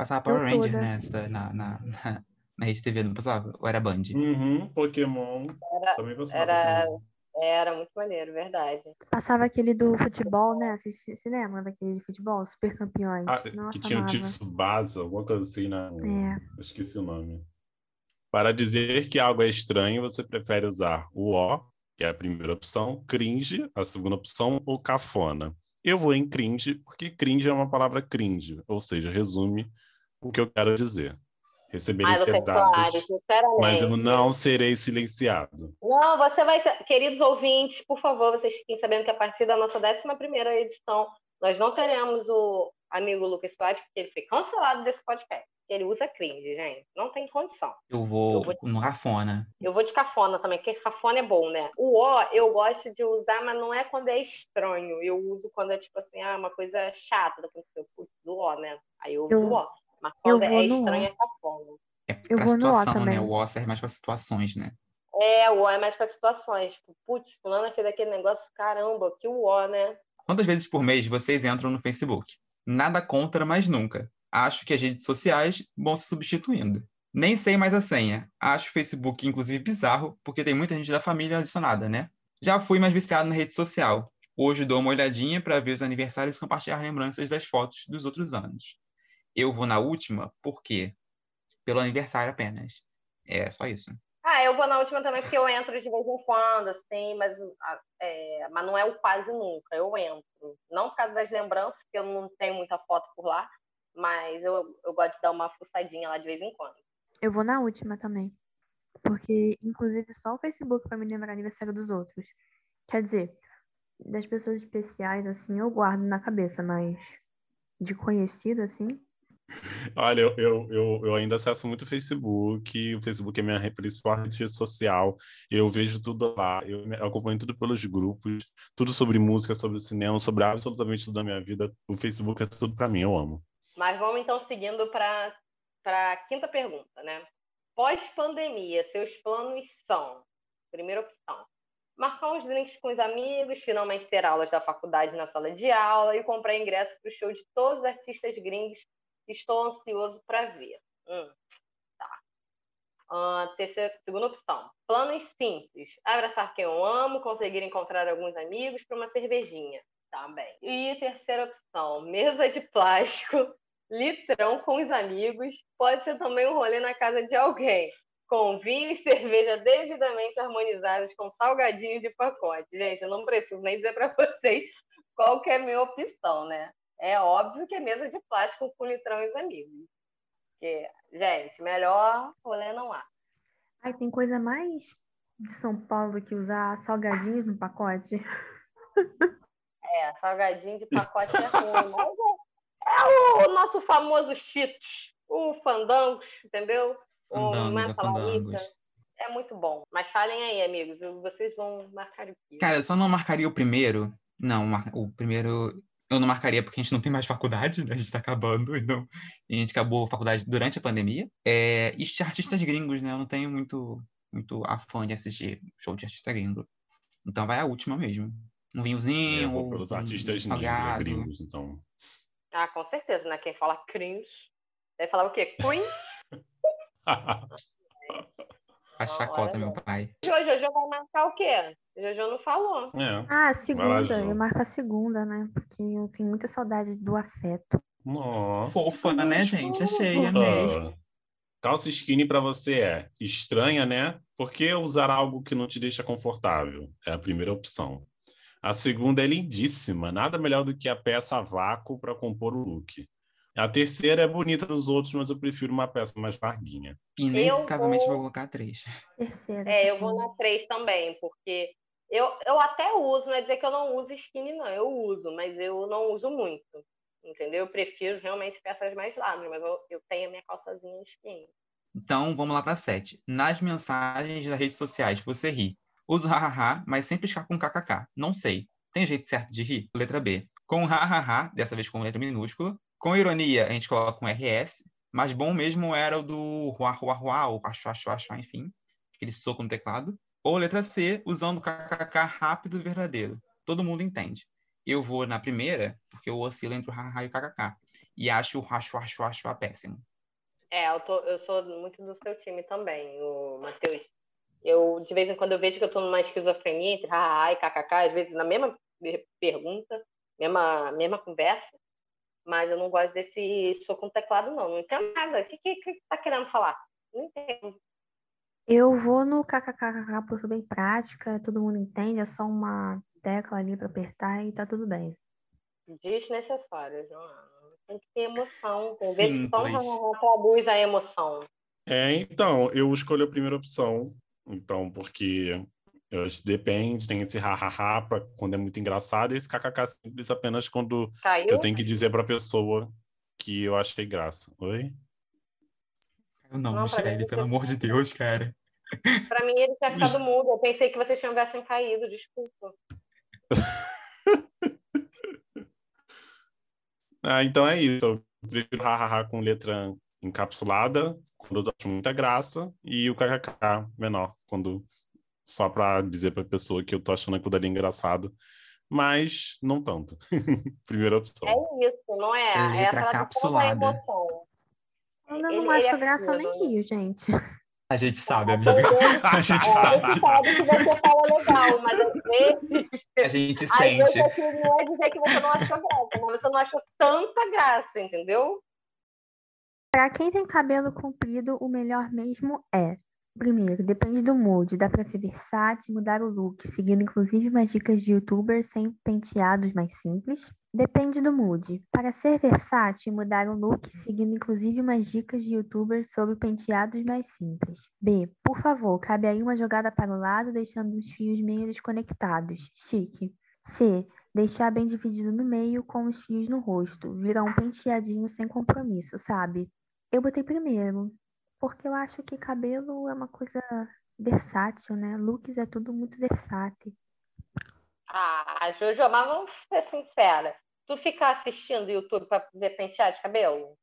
Passava Power Ranger nessa, na, na, na, *laughs* na Rede TV, não passava? Ou era Band? Uhum, Pokémon. Era, também passava. Era, era muito maneiro, verdade. Passava aquele do futebol, né? Você se, se lembra daquele de futebol? Super campeões. Ah, Nossa, que tinha o Tsubasa, alguma coisa assim, né? É. Eu esqueci o nome. Para dizer que algo é estranho, você prefere usar o O, que é a primeira opção, cringe, a segunda opção, ou cafona. Eu vou em cringe, porque cringe é uma palavra cringe, ou seja, resume o que eu quero dizer. Receberei Ai, pedaços, mas eu não serei silenciado. Não, você vai ser... Queridos ouvintes, por favor, vocês fiquem sabendo que a partir da nossa 11 edição, nós não teremos o amigo Lucas Soares, porque ele foi cancelado desse podcast. Ele usa cringe, gente. Não tem condição. Eu vou, eu vou no cafona. Eu vou de cafona também, porque cafona é bom, né? O O eu gosto de usar, mas não é quando é estranho. Eu uso quando é tipo assim, ah, uma coisa chata. Eu putz, o O, né? Aí eu uso eu, o O. Mas quando é estranho, é cafona. É pra eu vou situação, no o né? O O serve mais pra situações, né? É, o O é mais pra situações. Tipo, putz, fulana fez aquele negócio, caramba, que o O, né? Quantas vezes por mês vocês entram no Facebook? Nada contra, mas nunca. Acho que as redes sociais vão se substituindo. Nem sei mais a senha. Acho o Facebook, inclusive, bizarro, porque tem muita gente da família adicionada, né? Já fui mais viciado na rede social. Hoje dou uma olhadinha para ver os aniversários e compartilhar lembranças das fotos dos outros anos. Eu vou na última, por quê? Pelo aniversário apenas. É só isso. Ah, eu vou na última também porque eu entro de vez em quando, assim, mas, é, mas não é o quase nunca. Eu entro. Não por causa das lembranças, porque eu não tenho muita foto por lá, mas eu, eu gosto de dar uma fuçadinha lá de vez em quando. Eu vou na última também. Porque, inclusive, só o Facebook para me lembrar aniversário dos outros. Quer dizer, das pessoas especiais, assim, eu guardo na cabeça, mas de conhecido, assim. Olha, eu, eu, eu, eu, ainda acesso muito o Facebook, o Facebook é minha principal rede social, eu vejo tudo lá, eu acompanho tudo pelos grupos, tudo sobre música, sobre cinema, sobre absolutamente tudo da minha vida. O Facebook é tudo para mim, eu amo. Mas vamos então seguindo para a quinta pergunta, né? Pós-pandemia, seus planos são: primeira opção, marcar uns drinks com os amigos, finalmente ter aulas da faculdade na sala de aula e comprar ingresso para o show de todos os artistas gringos estou ansioso para ver. Hum, tá. Uh, terceira, segunda opção: planos simples. Abraçar quem eu amo, conseguir encontrar alguns amigos para uma cervejinha. Tá bem. E terceira opção: mesa de plástico *laughs* litrão com os amigos, pode ser também um rolê na casa de alguém, com vinho e cerveja devidamente harmonizados com salgadinho de pacote. Gente, eu não preciso nem dizer para *laughs* vocês qual que é a minha opção, né? É óbvio que é mesa de plástico com litrão e os amigos. Porque, gente, melhor rolê não há. Ai, tem coisa mais de São Paulo que usar salgadinhos no pacote. É, salgadinho de pacote é ruim, mas é é o nosso famoso Cheetos, o Fandangos, entendeu? Fandangos, o é, é muito bom. Mas falem aí, amigos, vocês vão marcar o quê? Cara, eu só não marcaria o primeiro. Não, o primeiro eu não marcaria porque a gente não tem mais faculdade, né? a gente está acabando, então a gente acabou a faculdade durante a pandemia. É, e artistas gringos, né? Eu não tenho muito, muito afã de assistir show de artista gringo. Então vai a última mesmo. Um vinhozinho. É, eu vou pelos artistas um gringos, então. Ah, com certeza, né? Quem fala cringe deve falar o quê? Queen? *laughs* a chacota, meu pai. Jojo, Jojo vai marcar o quê? Jojo não falou. É. Ah, segunda. eu marco a segunda, né? Porque eu tenho muita saudade do afeto. Nossa. Fofa, né, gente? Achei, amei. Calça skinny para você é estranha, né? Por que usar algo que não te deixa confortável? É a primeira opção. A segunda é lindíssima, nada melhor do que a peça a vácuo para compor o look. A terceira é bonita nos outros, mas eu prefiro uma peça mais larguinha. Inevitavelmente vou... vou colocar três. Terceira. É, eu vou na três também, porque eu, eu até uso, não é dizer que eu não uso skinny, não. Eu uso, mas eu não uso muito. Entendeu? Eu prefiro realmente peças mais largas, mas eu, eu tenho a minha calçazinha skinny. Então, vamos lá para sete. Nas mensagens das redes sociais, você ri. Uso hahaha, mas sempre escapa com kkk. Não sei. Tem jeito certo de rir? Letra B. Com hahaha, dessa vez com letra minúscula. Com ironia, a gente coloca um RS. Mas bom mesmo era o do ruá, ruá, ruá, ou acho, acho, acho, enfim. Aquele soco no teclado. Ou letra C, usando kkk rápido e verdadeiro. Todo mundo entende. Eu vou na primeira, porque eu oscilo entre o haha e o kkk. E acho o racho, acho, acho péssimo. É, eu, tô, eu sou muito do seu time também, o Matheus. Eu, de vez em quando, eu vejo que eu estou numa esquizofrenia entre haha e kkk, às vezes na mesma pergunta, mesma, mesma conversa, mas eu não gosto desse soco no teclado, não. Não entendo nada. O que, que, que tá querendo falar? Não entendo. Eu vou no kkkk porque sou bem prática, todo mundo entende, é só uma tecla ali para apertar e tá tudo bem. Desnecessário, Joana. Tem que ter emoção. Tem vezes só traduz a emoção. É, então, eu escolho a primeira opção. Então, porque eu, depende, tem esse ha-ha-ha quando é muito engraçado, e esse kkk simples apenas quando Caiu? eu tenho que dizer para a pessoa que eu achei graça. Oi? Eu não, não Michele, pelo amor de Deus, cara. Pra mim, ele tinha ficado mudo. Eu pensei que vocês tivessem caído, desculpa. *laughs* ah, então é isso. Eu prefiro hahaha com letra encapsulada, quando eu acho muita graça, e o kkk menor, quando só para dizer para a pessoa que eu tô achando aquilo dali engraçado, mas não tanto. *laughs* Primeira opção. É isso, não é? é letra é capsulada. Eu não acho é graça nem rio, *laughs* gente. A gente sabe, amiga. A gente é, sabe. A gente sabe que você fala legal, mas às vezes. A gente sente. Vezes não é dizer que você não achou graça, mas você não achou tanta graça, entendeu? Para quem tem cabelo comprido, o melhor mesmo é Primeiro, depende do mood, dá para ser versátil, mudar o look, seguindo inclusive umas dicas de youtubers sem penteados mais simples. Depende do mood. Para ser versátil, mudar o look, seguindo inclusive umas dicas de youtubers sobre penteados mais simples. B. Por favor, cabe aí uma jogada para o lado, deixando os fios meio desconectados. Chique. C. Deixar bem dividido no meio com os fios no rosto. Virar um penteadinho sem compromisso, sabe? Eu botei primeiro. Porque eu acho que cabelo é uma coisa versátil, né? Looks é tudo muito versátil. Ah, Jojo, mas vamos ser sincera. Tu fica assistindo YouTube para ver pentear de cabelo?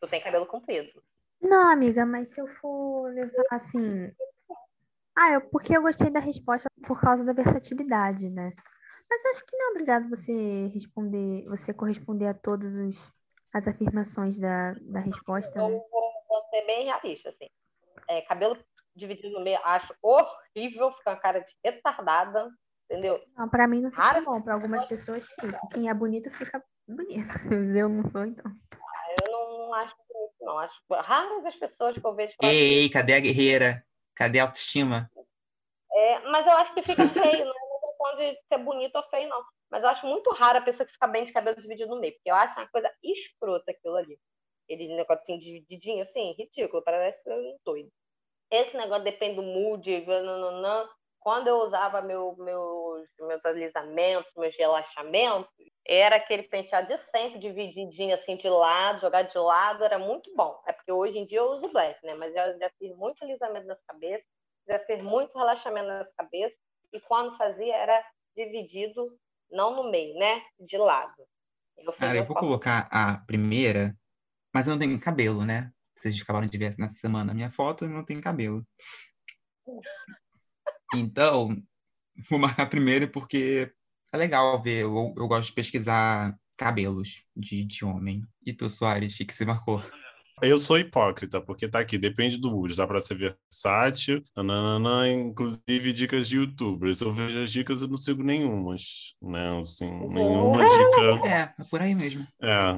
Tu tem cabelo comprido. Não, amiga, mas se eu for levar assim. Ah, eu, porque eu gostei da resposta por causa da versatilidade, né? Mas eu acho que não é obrigado você responder, você corresponder a todas os, as afirmações da, da resposta. Né? Ser bem realista, assim. É, cabelo dividido no meio, acho horrível, fica uma cara de retardada, entendeu? Não, pra mim não fica Rara... bom, pra algumas pessoas fica. Quem é bonito fica bonito. *laughs* Eu não sou, então. Eu não, não acho bonito, não. Acho raras as pessoas que eu vejo. Ei, ei, cadê a guerreira? Cadê a autoestima? É, mas eu acho que fica feio, não é questão de ser bonito ou feio, não. Mas eu acho muito raro a pessoa que fica bem de cabelo dividido no meio, porque eu acho uma coisa escrota aquilo ali. Ele negocinho divididinho, assim, ridículo, parece um doido. Esse negócio depende do mood, nananã. quando eu usava meu, meus, meus alisamentos, meus relaxamentos, era aquele penteado de sempre, divididinho assim de lado, jogar de lado, era muito bom. É porque hoje em dia eu uso black, né? Mas eu já fiz muito alisamento nas cabeças já fez muito relaxamento nessa cabeça, e quando fazia era dividido, não no meio, né? De lado. Eu Cara, eu vou colocar a primeira, mas eu não tenho cabelo, né? Vocês acabaram de ver nessa semana a minha foto, eu não tenho cabelo. Então, vou marcar primeiro porque é legal ver, eu, eu gosto de pesquisar cabelos de, de homem. E tu, Soares, o que você marcou? Eu sou hipócrita, porque tá aqui, depende do mood, dá pra ser versátil, nananã, inclusive dicas de youtubers. Eu vejo as dicas e não sigo nenhumas, né? Assim, nenhuma dica. É, é por aí mesmo. É,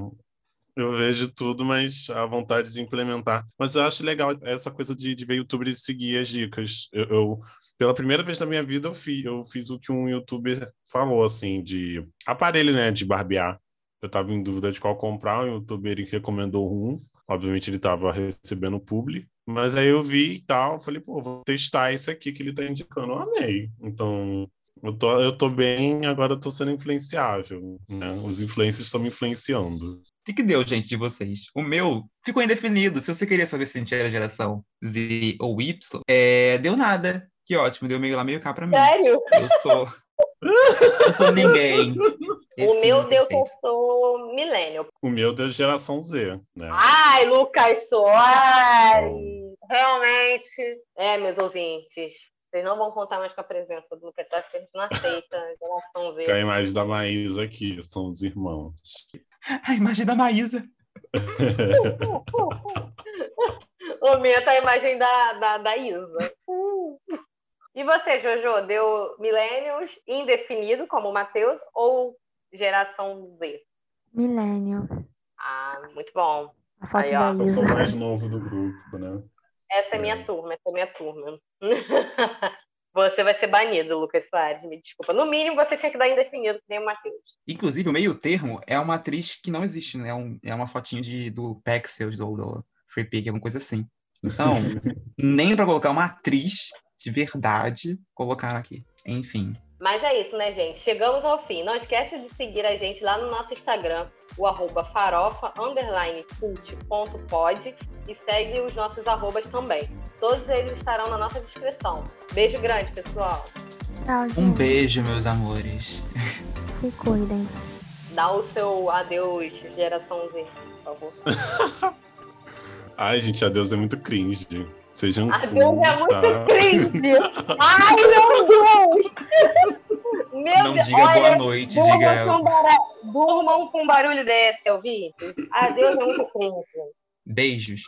eu vejo tudo, mas a vontade de implementar. Mas eu acho legal essa coisa de, de ver youtuber e seguir as dicas. Eu, eu, pela primeira vez na minha vida, eu eu fiz o que um youtuber falou, assim, de aparelho, né, de barbear. Eu tava em dúvida de qual comprar, o youtuber recomendou um. Obviamente ele tava recebendo publi. Mas aí eu vi e tal, falei, pô, vou testar esse aqui que ele tá indicando. Eu amei. Então, eu tô, eu tô bem, agora eu tô sendo influenciável, né? Os influencers estão me influenciando que, que deu, gente, de vocês? O meu ficou indefinido. Se você queria saber se a gente era geração Z ou Y, é, deu nada. Que ótimo, deu meio lá, meio cá pra mim. Sério? Eu sou. eu sou ninguém. *laughs* Esse o meu deu que eu sou milênio. O meu deu geração Z, né? Ai, Lucas Soares! Realmente. É, meus ouvintes. Vocês não vão contar mais com a presença do Lucas Soares, porque a gente não aceita geração Z. a imagem da Maísa aqui, são os irmãos. A imagem da Maísa. *laughs* Aumenta a imagem da, da, da Isa. E você, Jojo, deu millennials indefinido, como o Matheus, ou geração Z? Millennial. Ah, muito bom. A foto Aí, da Isa. Eu sou mais novo do grupo, né? Essa é minha é. turma, essa é minha turma. *laughs* Você vai ser banido, Lucas Soares, me desculpa. No mínimo, você tinha que dar indefinido, que nem o Matheus. Inclusive, o meio termo é uma atriz que não existe, né? É, um, é uma fotinho de, do Pexels ou do Free Pig, alguma coisa assim. Então, *laughs* nem para colocar uma atriz de verdade, colocaram aqui. Enfim. Mas é isso, né, gente? Chegamos ao fim. Não esquece de seguir a gente lá no nosso Instagram, o arroba farofa, underline, cult.pod e segue os nossos arrobas também. Todos eles estarão na nossa descrição. Beijo grande, pessoal. Tchau, um beijo, meus amores. Se cuidem. Dá o seu adeus, geração Z, por favor. *laughs* Ai, gente, adeus é muito cringe. Sejam Adeus é muito cringe. Ai, meu Deus! Meu Não Deus. diga Olha, boa noite, durmam diga. Com bar... Durmam com barulho desse, ouvintes. Adeus é muito cringe. Beijos.